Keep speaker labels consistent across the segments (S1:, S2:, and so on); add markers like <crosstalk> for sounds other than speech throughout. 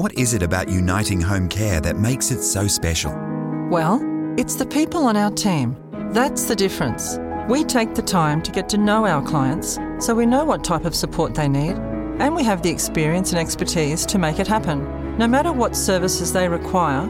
S1: What is it about Uniting Home Care that makes it so special?
S2: Well, it's the people on our team. That's the difference. We take the time to get to know our clients so we know what type of support they need and we have the experience and expertise to make it happen. No matter what services they require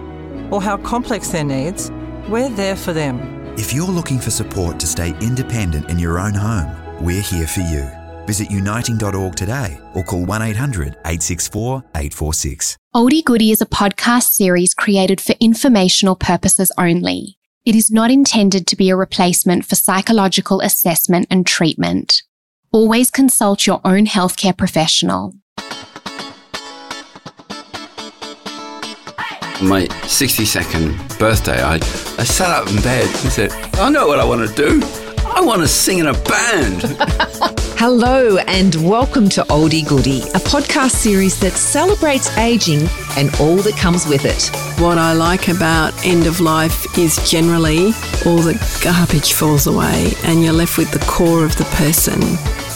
S2: or how complex their needs, we're there for them.
S1: If you're looking for support to stay independent in your own home, we're here for you. Visit uniting.org today or call 1 800 864 846.
S3: Oldie Goodie is a podcast series created for informational purposes only. It is not intended to be a replacement for psychological assessment and treatment. Always consult your own healthcare professional.
S4: my 62nd birthday, I, I sat up in bed and said, I know what I want to do. I want to sing in a band. <laughs>
S5: Hello, and welcome to Oldie Goodie, a podcast series that celebrates aging and all that comes with it.
S6: What I like about end of life is generally all the garbage falls away and you're left with the core of the person.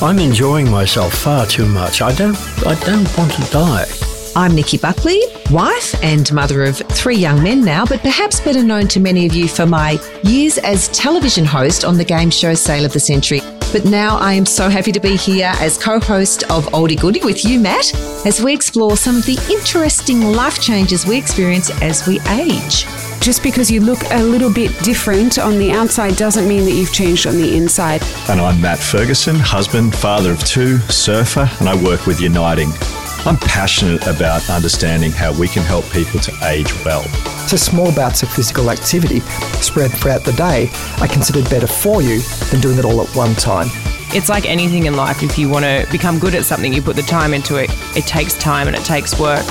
S7: I'm enjoying myself far too much. I don't I don't want to die.
S5: I'm Nikki Buckley, wife and mother of three young men now, but perhaps better known to many of you for my years as television host on the game show Sale of the Century. But now I am so happy to be here as co host of Oldie Goodie with you, Matt, as we explore some of the interesting life changes we experience as we age.
S8: Just because you look a little bit different on the outside doesn't mean that you've changed on the inside.
S9: And I'm Matt Ferguson, husband, father of two, surfer, and I work with Uniting. I'm passionate about understanding how we can help people to age well.
S10: So small bouts of physical activity spread throughout the day are considered better for you than doing it all at one time.
S11: It's like anything in life. If you want to become good at something, you put the time into it. It takes time and it takes work.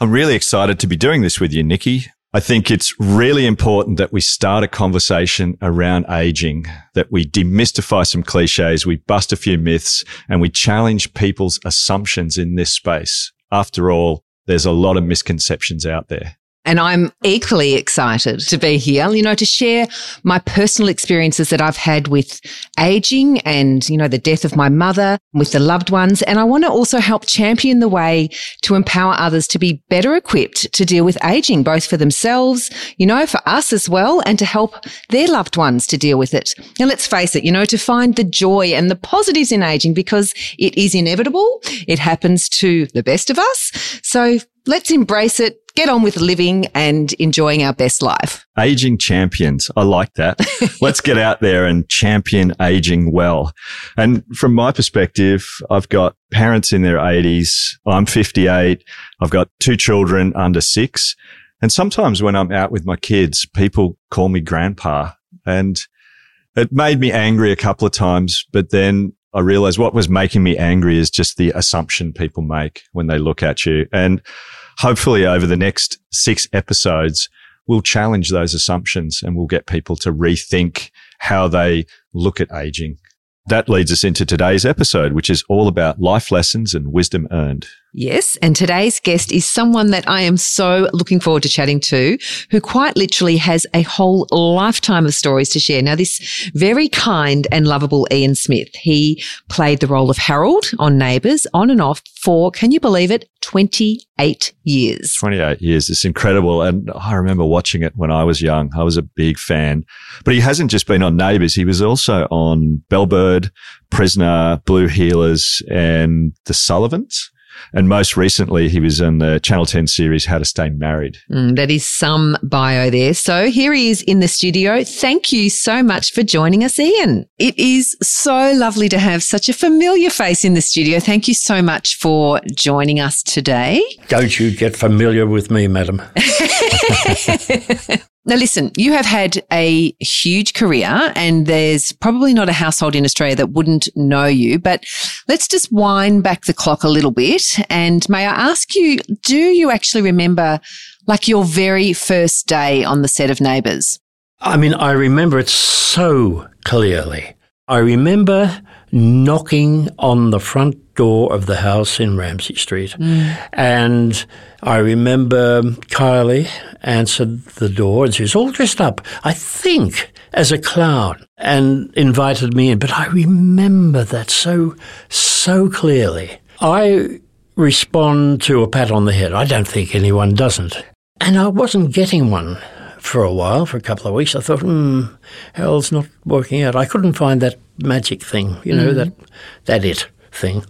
S9: I'm really excited to be doing this with you, Nikki. I think it's really important that we start a conversation around aging, that we demystify some cliches, we bust a few myths, and we challenge people's assumptions in this space. After all, there's a lot of misconceptions out there.
S5: And I'm equally excited to be here, you know, to share my personal experiences that I've had with aging and, you know, the death of my mother with the loved ones. And I want to also help champion the way to empower others to be better equipped to deal with aging, both for themselves, you know, for us as well, and to help their loved ones to deal with it. And let's face it, you know, to find the joy and the positives in aging because it is inevitable. It happens to the best of us. So let's embrace it, get on with living and enjoying our best life.
S9: Aging champions. I like that. <laughs> let's get out there and champion aging well. And from my perspective, I've got parents in their 80s. I'm 58. I've got two children under six. And sometimes when I'm out with my kids, people call me grandpa and it made me angry a couple of times, but then I realized what was making me angry is just the assumption people make when they look at you. And hopefully over the next six episodes, we'll challenge those assumptions and we'll get people to rethink how they look at aging. That leads us into today's episode, which is all about life lessons and wisdom earned.
S5: Yes. And today's guest is someone that I am so looking forward to chatting to, who quite literally has a whole lifetime of stories to share. Now, this very kind and lovable Ian Smith, he played the role of Harold on Neighbours on and off for, can you believe it, 28 years.
S9: 28 years. It's incredible. And I remember watching it when I was young. I was a big fan. But he hasn't just been on Neighbours. He was also on Bellbird, Prisoner, Blue Heelers, and The Sullivans. And most recently, he was in the Channel 10 series, How to Stay Married.
S5: Mm, that is some bio there. So here he is in the studio. Thank you so much for joining us, Ian. It is so lovely to have such a familiar face in the studio. Thank you so much for joining us today.
S7: Don't you get familiar with me, madam. <laughs>
S5: Now, listen, you have had a huge career, and there's probably not a household in Australia that wouldn't know you. But let's just wind back the clock a little bit. And may I ask you, do you actually remember like your very first day on the set of Neighbours?
S7: I mean, I remember it so clearly. I remember knocking on the front door of the house in Ramsay Street. Mm. And I remember Kylie answered the door and she was all dressed up, I think, as a clown and invited me in. But I remember that so, so clearly. I respond to a pat on the head. I don't think anyone doesn't. And I wasn't getting one for a while, for a couple of weeks. I thought, hmm, hell's not working out. I couldn't find that magic thing, you know,
S5: Mm.
S7: that that it thing.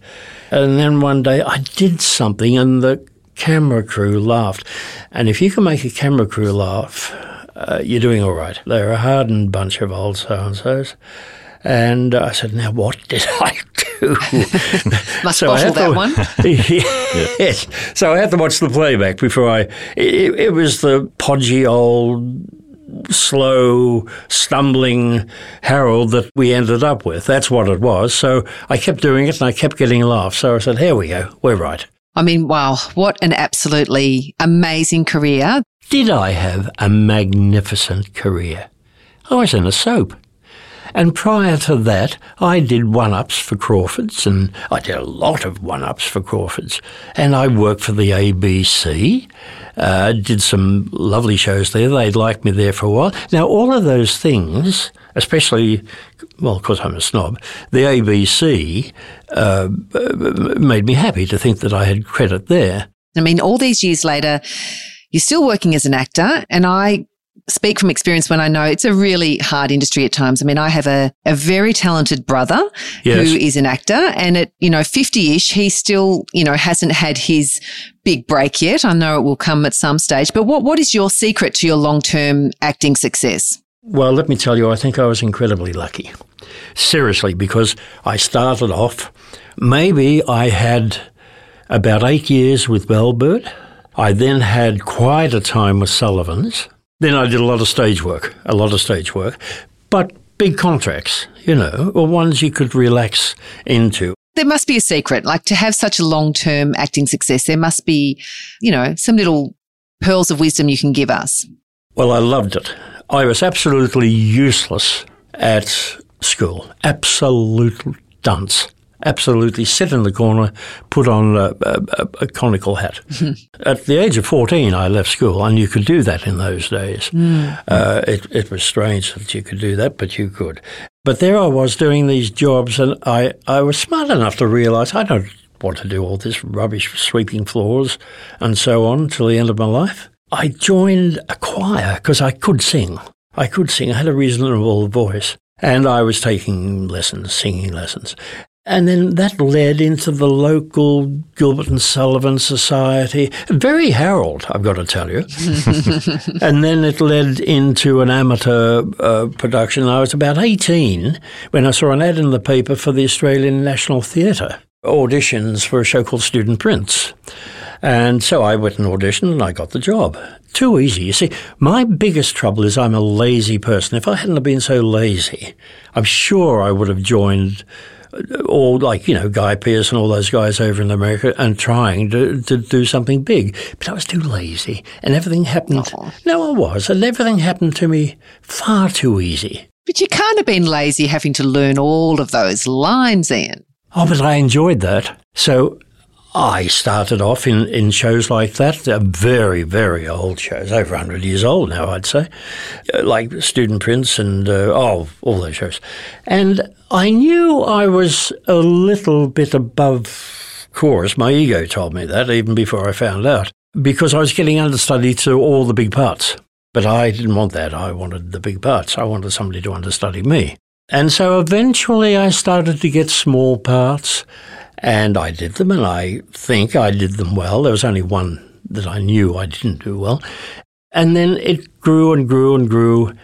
S7: And then one day I did something and the camera crew laughed. And if you can make a camera crew laugh, uh, you're doing all right. They're a hardened bunch of old so-and-sos. And I said, now what did <laughs> I do? <laughs>
S12: Must
S7: So I
S12: bottle
S7: had
S12: that
S7: to-
S12: one. <laughs>
S7: yes. So I had to watch the playback before I. It, it was the podgy old, slow, stumbling Harold that we ended up with. That's what it was. So I kept doing it and I kept getting laughs. So I said, here we go. We're right.
S12: I mean, wow, what an absolutely amazing career.
S7: Did I have a magnificent career? Oh, I was in a soap. And prior to that, I did one ups for Crawford's, and I did a lot of one ups for Crawford's. And I worked for the ABC, uh, did some lovely shows there. They'd liked me there for a while. Now, all of those things, especially, well, because I'm a snob, the ABC uh, made me happy to think that I had credit there.
S12: I mean, all these years later, you're still working as an actor, and I speak from experience when I know it's a really hard industry at times. I mean, I have a, a very talented brother
S7: Yes.
S12: who is an actor, and at you know 50ish, he still you know hasn't had his big break yet. I know it will come at some stage. But what what is your secret to your long term acting success?
S7: Well, let me tell you, I think I was incredibly lucky. Seriously, because I started off, maybe I had about eight years with Bellbird. I then had quite a time with Sullivan's. Then I did a lot of stage work, a lot of stage work, but big contracts, you know, or ones you could relax into.
S12: There must be a secret, like to have such a long term acting success. There must be, you know, some little pearls of wisdom you can give us.
S7: Well, I loved it. I was absolutely useless at school. Absolute dunce. Absolutely sit in the corner, put on a, a, a conical hat. <laughs> at the age of 14, I left school, and you could do that in those days. Uh, it, it was strange that you could do that, but you could. But there I was doing these jobs, and I, I was smart enough to realize I don't want to do all this rubbish, sweeping floors and so on till the end of my life. I joined a choir because I could sing. I could sing. I had a reasonable voice. And I was taking lessons, singing lessons. And then that led into the local Gilbert and Sullivan Society. Very Harold, I've got to tell you. <laughs> and then it led into an amateur uh, production. I was about 18 when I saw an ad in the paper for the Australian National Theatre auditions for a show called Student Prince. And so I went and auditioned and I got the job. Too easy. You see, my biggest trouble is I'm a lazy person. If I hadn't have been so lazy, I'm sure I would have joined uh, all like, you know, Guy Pearce and all those guys over in America and trying to, to do something big. But I was too lazy and everything happened. No, I was. And everything happened to me far too easy.
S12: But you can't have been lazy having to learn all of those lines, Ian.
S7: Oh, but I enjoyed that. So I started off in, in shows like that, They're very, very old shows, over 100 years old now, I'd say, Uh, like Student Prince and, uh, oh, all those shows. And I knew I was a little bit above chorus. My ego told me that even before I found out, because I was getting understudy to all the big parts. But I didn't want that. I wanted the big parts. I wanted somebody to understudy me. And so eventually I started to get small parts and I did them and I think I did them well. There was only one that I knew I didn't do well. And then it grew and grew and grew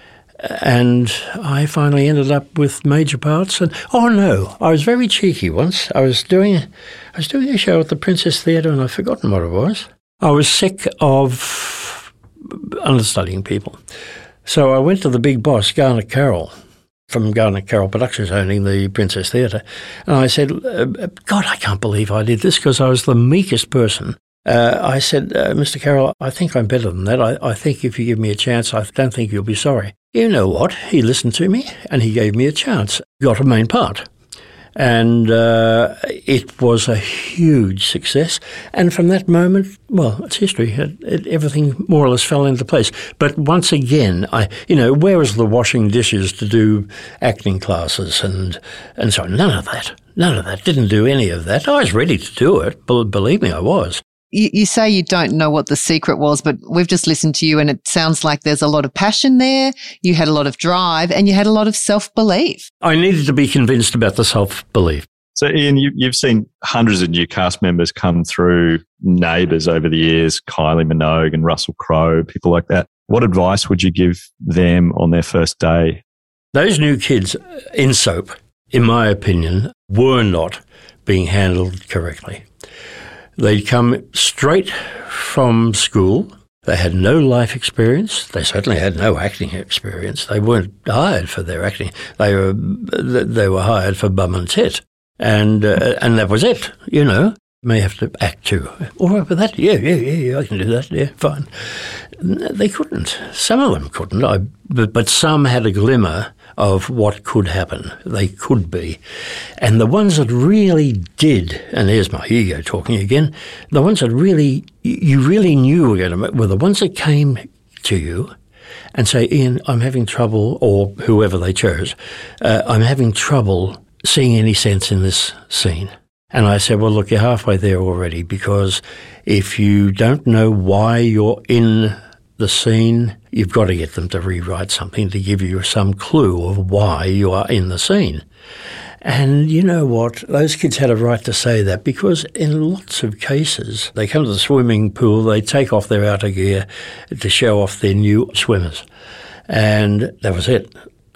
S7: and I finally ended up with major parts and oh no, I was very cheeky once. I was doing I was doing a show at the Princess Theatre and I've forgotten what it was. I was sick of understudying people. So I went to the big boss, Garnet Carroll, from Garnet Carroll Productions owning the Princess Theatre. And I said, uh, God, I can't believe I did this because I was the meekest person. Uh, I said, uh, Mr. Carroll, I think I'm better than that. I, I think if you give me a chance, I don't think you'll be sorry. You know what? He listened to me and he gave me a chance. Got a main part. And uh, it was a huge success. And from that moment, well, it's history. It, it, everything more or less fell into place. But once again, I, you know, where was the washing dishes to do acting classes and and so on? None of that. None of that. Didn't do any of that. I was ready to do it. Believe me, I was
S12: you, you, say you don't know what the secret was, but we've just listened to you and it sounds like there's a lot of passion there. You had a lot of drive and you had a lot of self belief.
S7: I needed to be convinced about the self belief.
S9: So, Ian, you, have seen hundreds of new cast members come through Neighbours over the years, Kylie Minogue and Russell Crowe, people like that. What advice would you give them on their first day?
S7: Those new kids uh, in soap, in my opinion, were not being handled correctly. They'd come straight from school. They had no life experience. They certainly had no acting experience. They weren't hired for their acting. They were they were hired for bum and tit, and uh, and that was it. You know, may have to act too. All right with that? Yeah, yeah, yeah, yeah. I can do that. Yeah, fine. They couldn't. Some of them couldn't. I, but, but some had a glimmer of what could happen. They could be. And the ones that really did, and there's my ego talking again, the ones that really, you really knew were going to, were the ones that came to you and say, Ian, I'm having trouble, or whoever they chose, uh, I'm having trouble seeing any sense in this scene. And I said, well, look, you're halfway there already because if you don't know why you're in the scene, you've got to get them to rewrite something to give you some clue of why you are in the scene. And you know what? Those kids had a right to say that because in lots of cases, they come to the swimming pool, they take off their outer gear to show off their new swimmers. And that was it.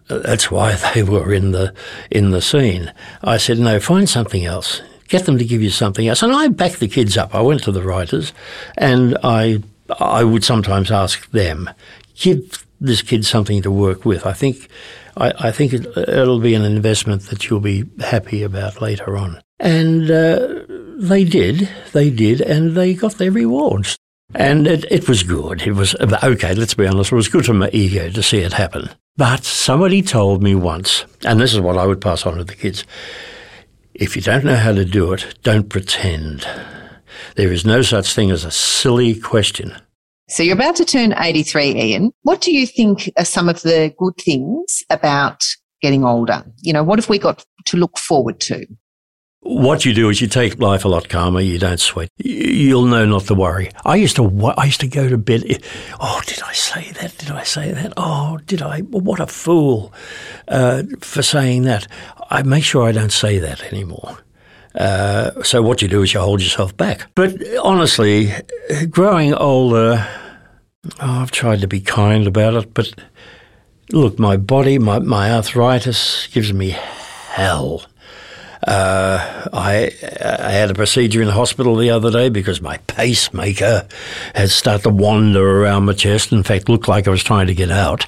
S7: That's why <laughs> they were in the in the scene. I said, no, find something else. Get them to give you something else. And I backed the kids up. I went to the writers and I I would sometimes ask them, give this kid something to work with. I think, I, I think it, will be an investment that you'll be happy about later on. And uh, they did, they did, and they got their rewards. And it, it was good. It was, okay, let's be honest, it was good for my ego to see it happen. But somebody told me once, and this is what I would pass on to the kids if you don't know how to do it, don't pretend. There is no such thing as a silly question.
S12: So you're about to turn 83, Ian. What do you think are some of the good things about getting older? You know, what have we got to look forward to?
S7: What you do is you take life a lot calmer. You don't sweat. You'll know not to worry. I used to. I used to go to bed. Oh, did I say that? Did I say that? Oh, did I? What a fool uh, for saying that. I make sure I don't say that anymore. Uh, so what you do is you hold yourself back. But honestly, growing older, oh, I've tried to be kind about it, but look, my body, my, my arthritis gives me hell. Uh, I, I, had a procedure in the hospital the other day because my pacemaker had started to wander around my chest. In fact, looked like I was trying to get out.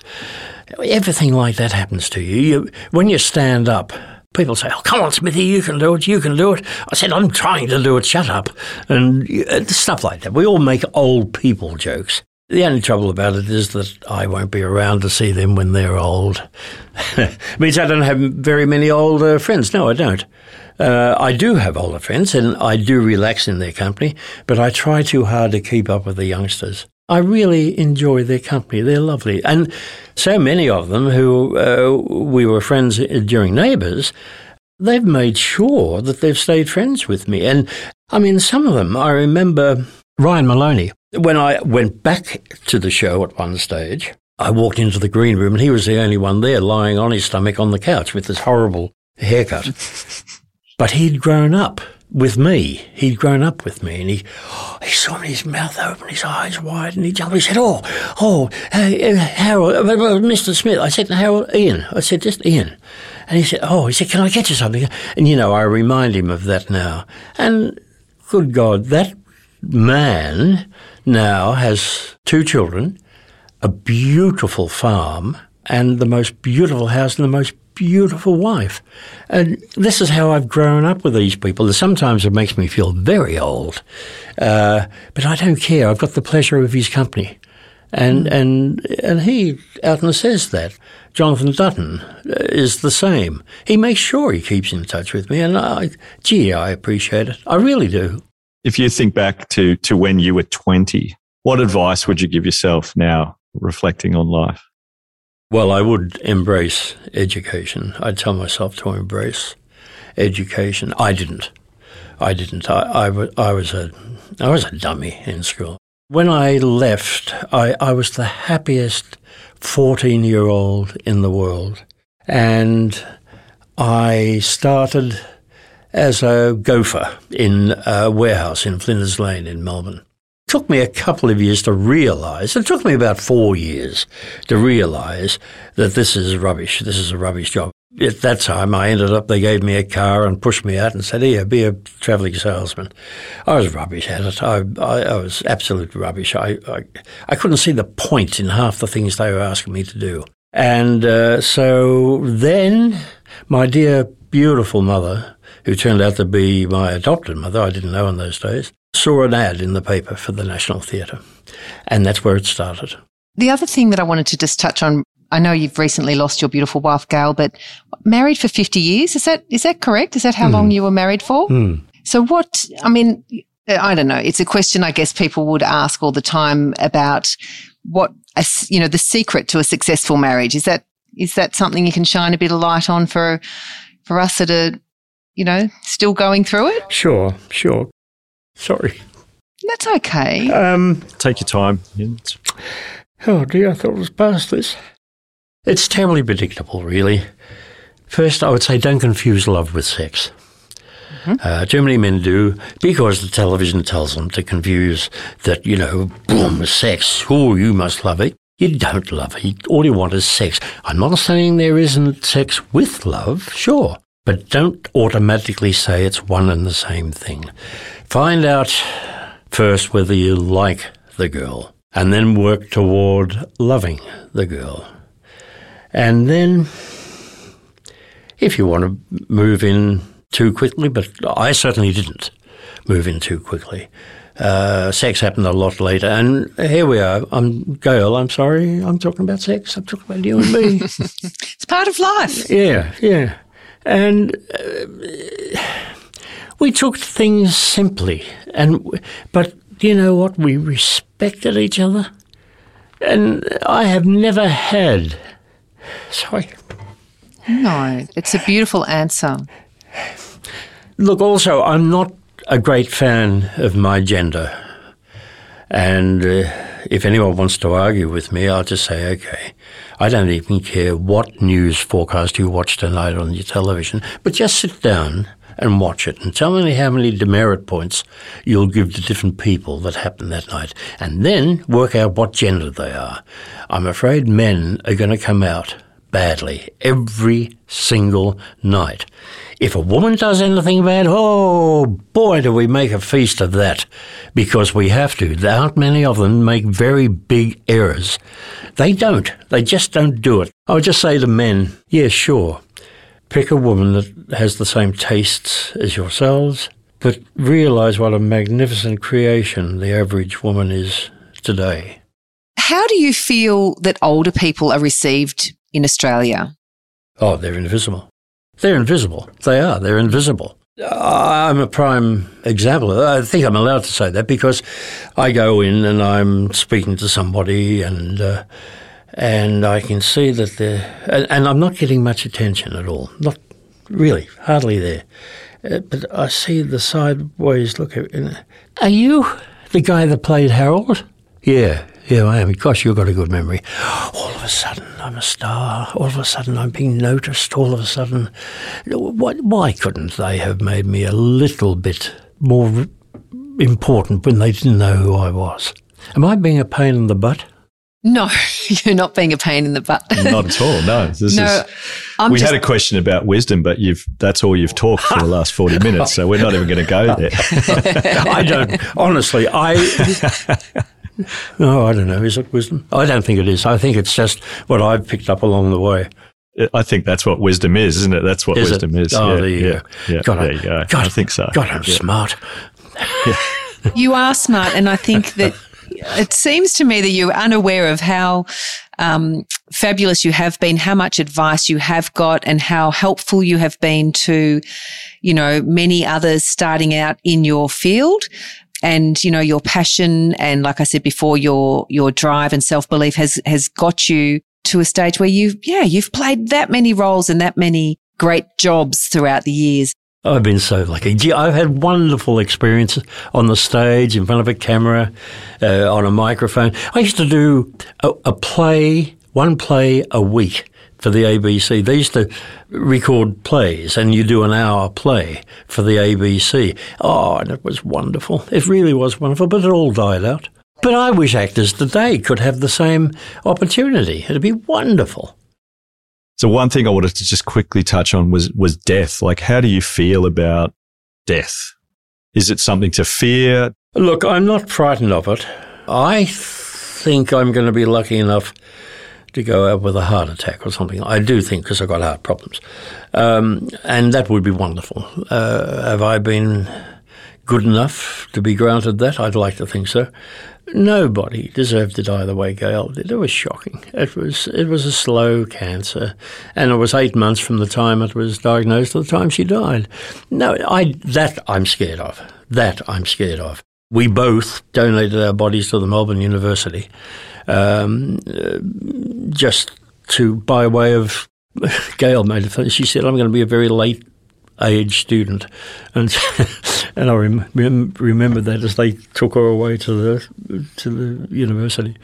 S7: Everything like that happens to you. you when you stand up, people say, "Oh, come on, Smithy, you can do it. You can do it." I said, "I'm trying to do it. Shut up," and uh, stuff like that. We all make old people jokes. The only trouble about it is that I won't be around to see them when they're old. it <laughs> means I don't have very many older friends. No, I don't. Uh, I do have older friends, and I do relax in their company, but I try too hard to keep up with the youngsters. I really enjoy their company. They're lovely. And so many of them who uh, we were friends during Neighbours, they've made sure that they've stayed friends with me. And I mean, some of them, I remember Ryan Moloney. When I went back to the show at one stage, I walked into the green room and he was the only one there lying on his stomach on the couch with this horrible haircut. <laughs> but he'd grown up with me. He'd grown up with me, and he <gasps> he saw me, his mouth open, his eyes wide, and he jumped. He said, "Oh, oh, uh, Harold, uh, Mr. Smith." I said, "Harold, Ian." I said, "Just Ian." And he said, "Oh," he said, "Can I get you something?" And you know, I remind him of that now. And good God, that man now has two children, a beautiful farm, and the most beautiful house and the most beautiful wife. And this is how I've grown up with these people. Sometimes it makes me feel very old, uh, but I don't care. I've got the pleasure of his company. And, and, and he out and says that. Jonathan Dutton uh, is the same. He makes sure he keeps in touch with me, and I, gee, I appreciate it. I really do.
S9: If you think back to, to when you were 20, what advice would you give yourself now reflecting on life?
S7: Well, I would embrace education. I'd tell myself to embrace education. I didn't. I didn't. I, I, I, was a, I was a dummy in school. When I left, I, I was the happiest 14 year old in the world. And I started as a gopher in a warehouse in Flinders Lane in Melbourne. Took me a couple of years to realise, it took me about four years to realise that this is rubbish, this is a rubbish job. At that time, I ended up, they gave me a car and pushed me out and said, here, be a travelling salesman. I was rubbish at it. I, I, I was absolute rubbish. I, I, I, couldn't see the point in half the things they were asking me to do. And uh, so then my dear, beautiful mother, who turned out to be my adopted mother, I didn't know in those days, saw an ad in the paper for the National Theatre. And that's where it started.
S12: The other thing that I wanted to just touch on I know you've recently lost your beautiful wife, Gail, but married for 50 years. Is that, is that correct? Is that how mm. long you were married for?
S7: Mm.
S12: So what, I mean, I don't know. It's a question I guess people would ask all the time about what, a, you know, the secret to a successful marriage. Is that, is that something you can shine a bit of light on for, for us that are, you know, still going through it?
S7: Sure, sure. Sorry.
S12: That's okay.
S7: Um,
S9: Take your time.
S7: Oh dear, I thought it was past this. It's terribly predictable, really. First, I would say don't confuse love with sex. Mm-hmm. Uh, too many men do because the television tells them to confuse that, you know, boom, sex. Oh, you must love it. You don't love it. All you want is sex. I'm not saying there isn't sex with love, sure, but don't automatically say it's one and the same thing. Find out first whether you like the girl and then work toward loving the girl. And then, if you want to move in too quickly, but I certainly didn't move in too quickly. Uh, sex happened a lot later, and here we are. I'm Gail. I'm sorry. I'm talking about sex. I'm talking about you and me. <laughs>
S12: it's part of life.
S7: Yeah, yeah. And uh, we took things simply, and but you know what? We respected each other, and I have never had Sorry.
S12: No, it's a beautiful answer.
S7: Look, also, I'm not a great fan of my gender. And uh, if anyone wants to argue with me, I'll just say, okay, I don't even care what news forecast you watch tonight on your television, but just sit down and watch it and tell me how many demerit points you'll give to different people that happened that night. And then work out what gender they are. I'm afraid men are going to come out badly every single night. If a woman does anything bad, oh boy, do we make a feast of that because we have to. Aren't many of them make very big errors. They don't. They just don't do it. I would just say to men, yeah, sure, pick a woman that has the same tastes as yourselves, but realize what a magnificent creation the average woman is today.
S12: How do you feel that older people are received in Australia?
S7: Oh, they're invisible. They're invisible. They are. They're invisible. I'm a prime example. I think I'm allowed to say that because I go in and I'm speaking to somebody and uh, and I can see that they're and, and, I'm not getting much attention at all. Not really, hardly there. Uh, but I see the sideways look. At, are you the guy that played Harold? Yeah, yeah, I am. Gosh, you've got a good memory. All of a sudden, I'm a star. All of a sudden, I'm being noticed. All of a sudden, why couldn't they have made me a little bit more important when they didn't know who I was? Am I being a pain in the butt?
S12: No, <laughs> you're not being a pain in the butt.
S9: not at all. No. This no is, we just, had a question about wisdom, but you've that's all you've talked for the last 40 minutes, so we're not even going to go there. <laughs>
S7: I don't, honestly, I, <laughs> no, I don't know. Is it wisdom? I don't think it is. I think it's just what I've picked up along the way.
S9: I think that's what wisdom is, isn't it? That's what
S7: is
S9: wisdom
S7: it?
S9: is.
S7: Oh, yeah, there you
S9: yeah,
S7: go.
S9: Yeah,
S7: God,
S9: there you go. God, I think so.
S7: God, I'm
S9: yeah.
S7: smart.
S12: you are smart, and I think that
S5: It seems to me that you're unaware of how um, fabulous you have been, how much advice you have got, and how helpful you have been to, you know, many others starting out in your field. And, you know, your passion and like I said before, your, your drive and self belief has, has got you to a stage where you've, yeah, you've played that many roles and that many great jobs throughout the years.
S7: I've been so lucky. Gee, I've had wonderful experiences on the stage, in front of a camera, uh, on a microphone. I used to do a, a, play, one play a week for the ABC. They used to record plays, and you do an hour play for the ABC. Oh, and it was wonderful. It really was wonderful, but it all died out. But I wish actors today could have the same opportunity. It'd be wonderful.
S9: So one thing I wanted to just quickly touch on was was death. Like, how do you feel about death? Is it something to fear?
S7: Look, I'm not frightened of it. I think I'm going to be lucky enough to go out with a heart attack or something. I do think because I've got heart problems, um, and that would be wonderful. Uh, have I been good enough to be granted that? I'd like to think so. Nobody deserved to die the way Gail did. It was shocking. It was it was a slow cancer, and it was eight months from the time it was diagnosed to the time she died. No, I that I'm scared of. That I'm scared of. We both donated our bodies to the Melbourne University, um, just to by way of <laughs> Gail made a thing. She said, "I'm going to be a very late age student, and <laughs> and I rem- remember that as they took her away to the to the university.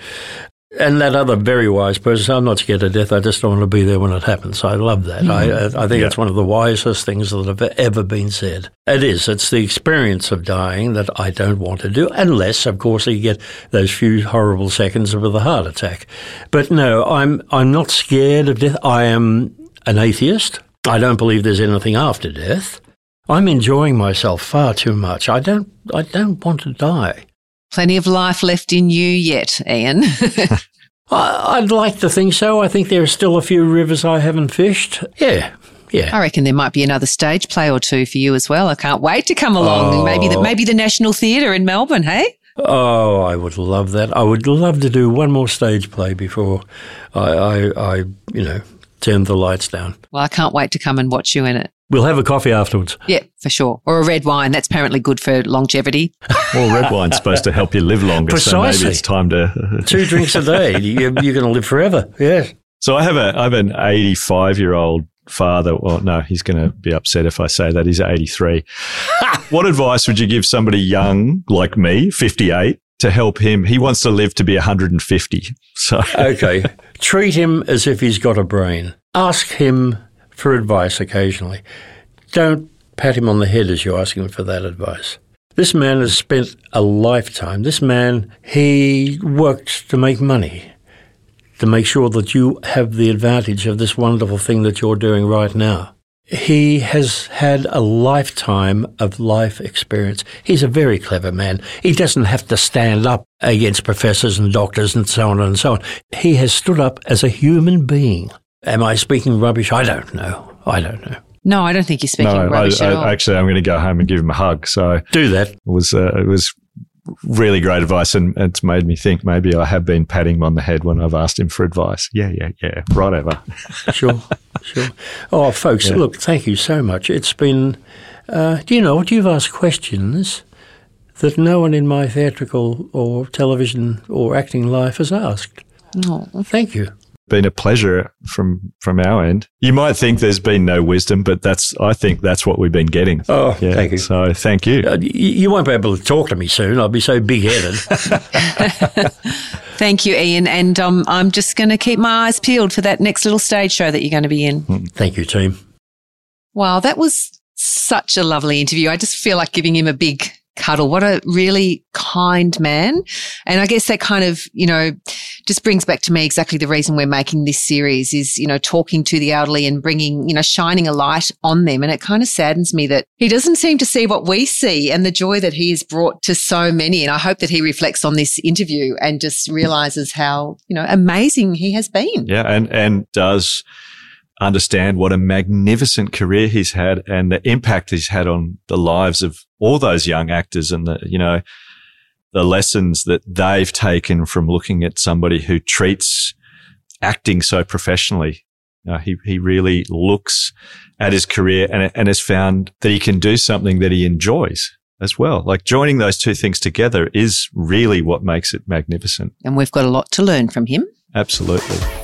S7: And that other very wise person said, I'm not scared of death. I just don't want to be there when it happens. I love that. Mm-hmm. I, I think yeah. it's one of the wisest things that have ever been said. It is. It's the experience of dying that I don't want to do, unless, of course, you get those few horrible seconds with a heart attack. But no, I'm I'm not scared of death. I am an atheist. I don't believe there's anything after death. I'm enjoying myself far too much. I don't I don't want to die.
S5: Plenty of life left in you yet, Ian. <laughs>
S7: I, would like to think so. I think there are still a few rivers I haven't fished. Yeah, yeah.
S5: I reckon there might be another stage play or two for you as well. I can't wait to come along. Oh. Maybe the maybe the National Theatre in Melbourne. Hey.
S7: Oh, I would love that. I would love to do one more stage play before I, I, I you know, turn the lights down.
S5: Well, I can't wait to come and watch you in it.
S7: We'll have a coffee afterwards.
S5: Yeah, for sure. Or a red wine. That's apparently good for longevity. <laughs>
S9: well, red wine's supposed to help you live longer. Precisely. So maybe it's time to. <laughs>
S7: Two drinks a day. You're, you're going to live forever. Yes.
S9: So I have a I have an 85 year old father. Well, no, he's going to be upset if I say that. He's 83. <laughs> what advice would you give somebody young like me, 58, to help him? He wants to live to be 150. So <laughs>
S7: okay, treat him as if he's got a brain. Ask him for advice occasionally. Don't pat him on the head as you're asking him for that advice. This man has spent a lifetime. This man, he worked to make money, to make sure that you have the advantage of this wonderful thing that you're doing right now. He has had a lifetime of life experience. He's a very clever man. He doesn't have to stand up against professors and doctors and so on and so on. He has stood up as a human being Am I speaking rubbish? I don't know. I don't know.
S5: No, I don't think you're speaking no, rubbish I,
S9: at
S5: all.
S9: Actually, I'm going to go home and give him a hug. So
S7: do that.
S9: It was uh, it was really great advice, and it's made me think maybe I have been patting him on the head when I've asked him for advice. Yeah, yeah, yeah. Right over. <laughs>
S7: sure, sure. Oh, folks, yeah. look, thank you so much. It's been. Uh, do you know what you've asked questions that no one in my theatrical or television or acting life has asked?
S5: Oh,
S7: thank you
S9: been a pleasure from from our end. You might think there's been no wisdom, but that's I think that's what we've been getting.
S7: Oh, yeah, thank you.
S9: So thank you. Uh,
S7: you won't be able to talk to me soon. I'll be so big headed. <laughs> <laughs>
S5: thank you, Ian. And um, I'm just going to keep my eyes peeled for that next little stage show that you're going to be in.
S7: Hmm. Thank you, team.
S5: Wow, that was such a lovely interview. I just feel like giving him a big cuddle. What a really kind man. And I guess that kind of, you know, just brings back to me exactly the reason we're making this series is, you know, talking to the elderly and bringing, you know, shining a light on them. And it kind of saddens me that he doesn't seem to see what we see and the joy that he has brought to so many. And I hope that he reflects on this interview and just realizes how, you know, amazing he has been.
S9: Yeah. And, and does, understand what a magnificent career he's had and the impact he's had on the lives of all those young actors and the, you know, the lessons that they've taken from looking at somebody who treats acting so professionally. Uh, he, he really looks at his career and, and has found that he can do something that he enjoys as well. Like joining those two things together is really what makes it magnificent.
S5: And we've got a lot to learn from him.
S9: Absolutely.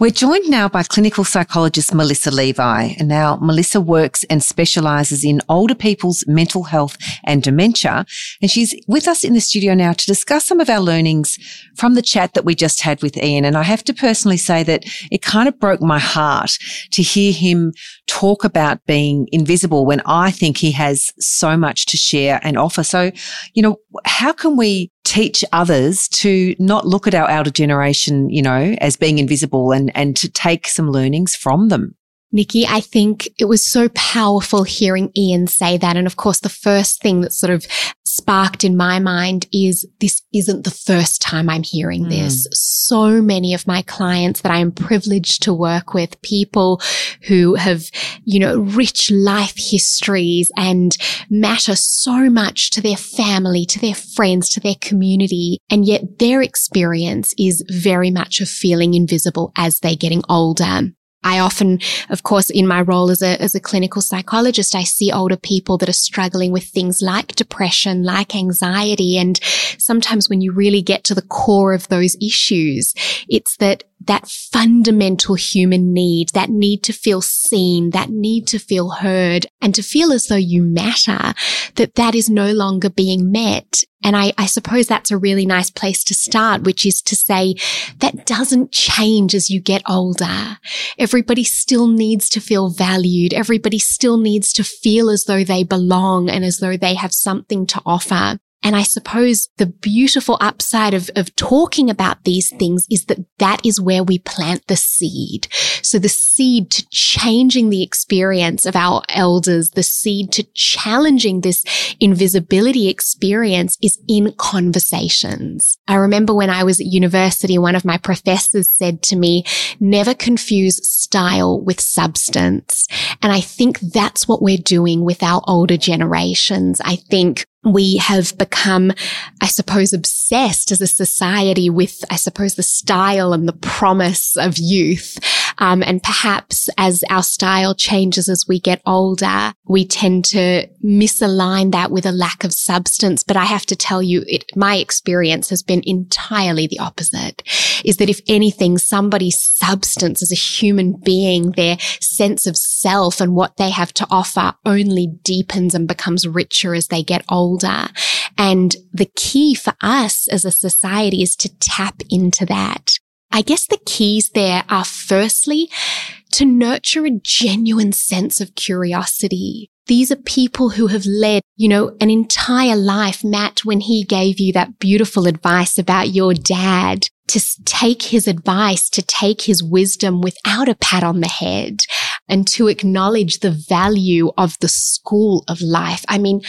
S5: We're joined now by clinical psychologist Melissa Levi. And now Melissa works and specializes in older people's mental health and dementia. And she's with us in the studio now to discuss some of our learnings from the chat that we just had with Ian. And I have to personally say that it kind of broke my heart to hear him talk about being invisible when I think he has so much to share and offer. So, you know, how can we teach others to not look at our elder generation, you know, as being invisible and, and to take some learnings from them.
S3: Nikki, I think it was so powerful hearing Ian say that. And of course, the first thing that sort of sparked in my mind is this isn't the first time I'm hearing mm. this. So many of my clients that I am privileged to work with, people who have, you know, rich life histories and matter so much to their family, to their friends, to their community. And yet their experience is very much of feeling invisible as they're getting older. I often, of course, in my role as a, as a clinical psychologist, I see older people that are struggling with things like depression, like anxiety. And sometimes when you really get to the core of those issues, it's that that fundamental human need, that need to feel seen, that need to feel heard and to feel as though you matter, that that is no longer being met. And I, I, suppose that's a really nice place to start, which is to say that doesn't change as you get older. Everybody still needs to feel valued. Everybody still needs to feel as though they belong and as though they have something to offer. And I suppose the beautiful upside of, of talking about these things is that that is where we plant the seed. So the seed to changing the experience of our elders, the seed to challenging this invisibility experience is in conversations. I remember when I was at university, one of my professors said to me, never confuse style with substance. And I think that's what we're doing with our older generations. I think we have become, I suppose, obsessed as a society with, I suppose, the style and the promise of youth. Um, and perhaps as our style changes as we get older, we tend to misalign that with a lack of substance. But I have to tell you, it, my experience has been entirely the opposite is that if anything, somebody's substance as a human being, their sense of self and what they have to offer only deepens and becomes richer as they get older. And the key for us as a society is to tap into that. I guess the keys there are firstly to nurture a genuine sense of curiosity. These are people who have led, you know, an entire life. Matt, when he gave you that beautiful advice about your dad, to take his advice, to take his wisdom without a pat on the head and to acknowledge the value of the school of life. I mean,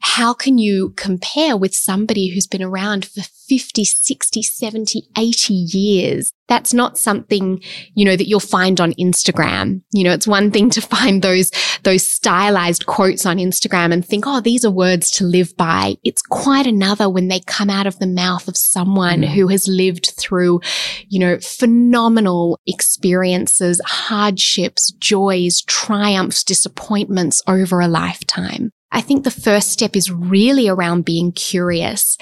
S3: how can you compare with somebody who's been around for 50, 60, 70, 80 years? That's not something, you know, that you'll find on Instagram. You know, it's one thing to find those, those stylized quotes on Instagram and think, oh, these are words to live by. It's quite another when they come out of the mouth of someone mm. who has lived through, you know, phenomenal experiences, hardships, joys, triumphs, disappointments over a lifetime. I think the first step is really around being curious.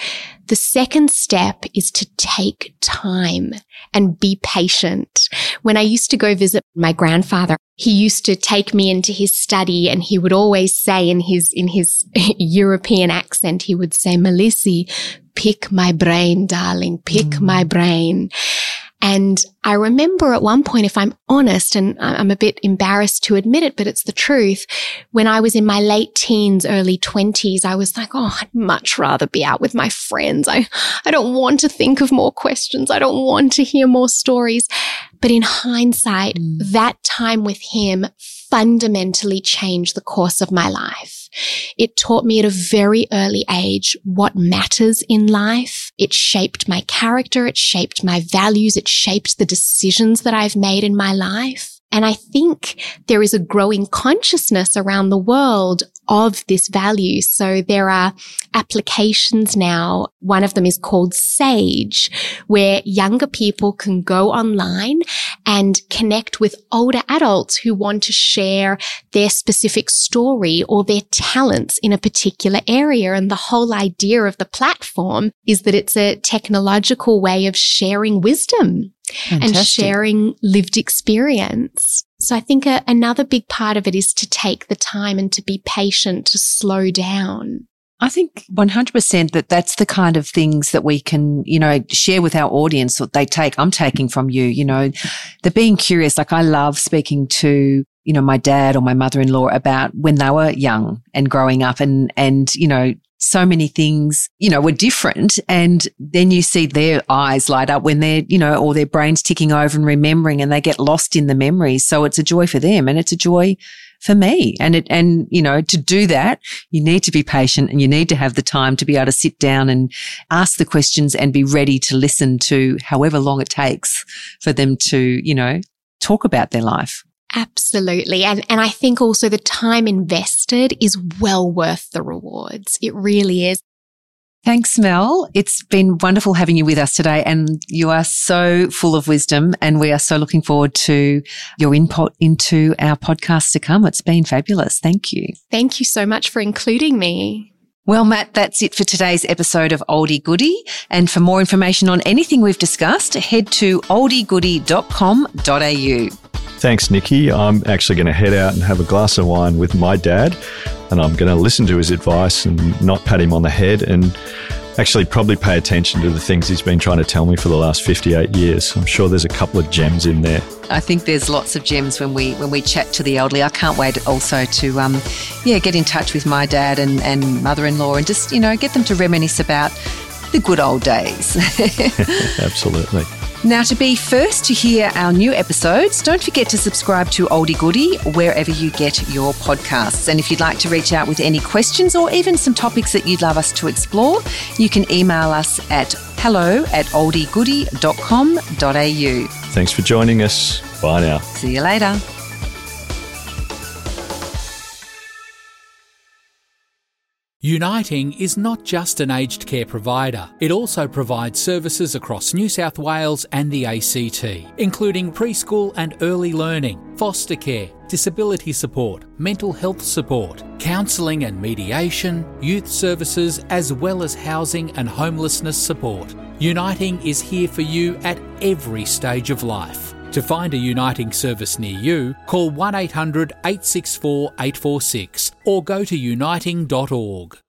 S3: The second step is to take time and be patient. When I used to go visit my grandfather, he used to take me into his study and he would always say in his, in his <laughs> European accent, he would say, Melissa, pick my brain, darling, pick mm. my brain. And I remember at one point, if I'm honest, and I'm a bit embarrassed to admit it, but it's the truth. When I was in my late teens, early twenties, I was like, Oh, I'd much rather be out with my friends. I, I don't want to think of more questions. I don't want to hear more stories. But in hindsight, mm. that time with him fundamentally changed the course of my life. It taught me at a very early age what matters in life. It shaped my character. It shaped my values. It shaped the decisions that I've made in my life. And I think there is a growing consciousness around the world of this value. So there are applications now. One of them is called Sage, where younger people can go online and connect with older adults who want to share their specific story or their talents in a particular area. And the whole idea of the platform is that it's a technological way of sharing wisdom
S5: Fantastic.
S3: and sharing lived experience. So I think a, another big part of it is to take the time and to be patient, to slow down.
S5: I think 100% that that's the kind of things that we can, you know, share with our audience what they take. I'm taking from you, you know, the being curious. Like I love speaking to, you know, my dad or my mother-in-law about when they were young and growing up and, and, you know, so many things, you know, were different. And then you see their eyes light up when they're, you know, or their brains ticking over and remembering and they get lost in the memories. So it's a joy for them and it's a joy for me. And it, and, you know, to do that, you need to be patient and you need to have the time to be able to sit down and ask the questions and be ready to listen to however long it takes for them to, you know, talk about their life.
S3: Absolutely. And, and I think also the time invested is well worth the rewards. It really is.
S5: Thanks, Mel. It's been wonderful having you with us today. And you are so full of wisdom. And we are so looking forward to your input into our podcast to come. It's been fabulous. Thank you.
S3: Thank you so much for including me.
S5: Well, Matt, that's it for today's episode of Oldie Goodie. And for more information on anything we've discussed, head to oldiegoodie.com.au.
S9: Thanks, Nikki. I'm actually going to head out and have a glass of wine with my dad, and I'm going to listen to his advice and not pat him on the head and actually probably pay attention to the things he's been trying to tell me for the last 58 years. I'm sure there's a couple of gems in there.
S5: I think there's lots of gems when we when we chat to the elderly. I can't wait also to um, yeah get in touch with my dad and, and mother-in-law and just you know get them to reminisce about the good old days. <laughs> <laughs>
S9: Absolutely.
S5: Now, to be first to hear our new episodes, don't forget to subscribe to Oldie Goodie wherever you get your podcasts. And if you'd like to reach out with any questions or even some topics that you'd love us to explore, you can email us at hello at oldiegoodie.com.au.
S9: Thanks for joining us. Bye now.
S5: See you later.
S13: Uniting is not just an aged care provider, it also provides services across New South Wales and the ACT, including preschool and early learning, foster care, disability support, mental health support, counselling and mediation, youth services, as well as housing and homelessness support. Uniting is here for you at every stage of life. To find a Uniting service near you, call 1 800 864 846 or go to uniting.org.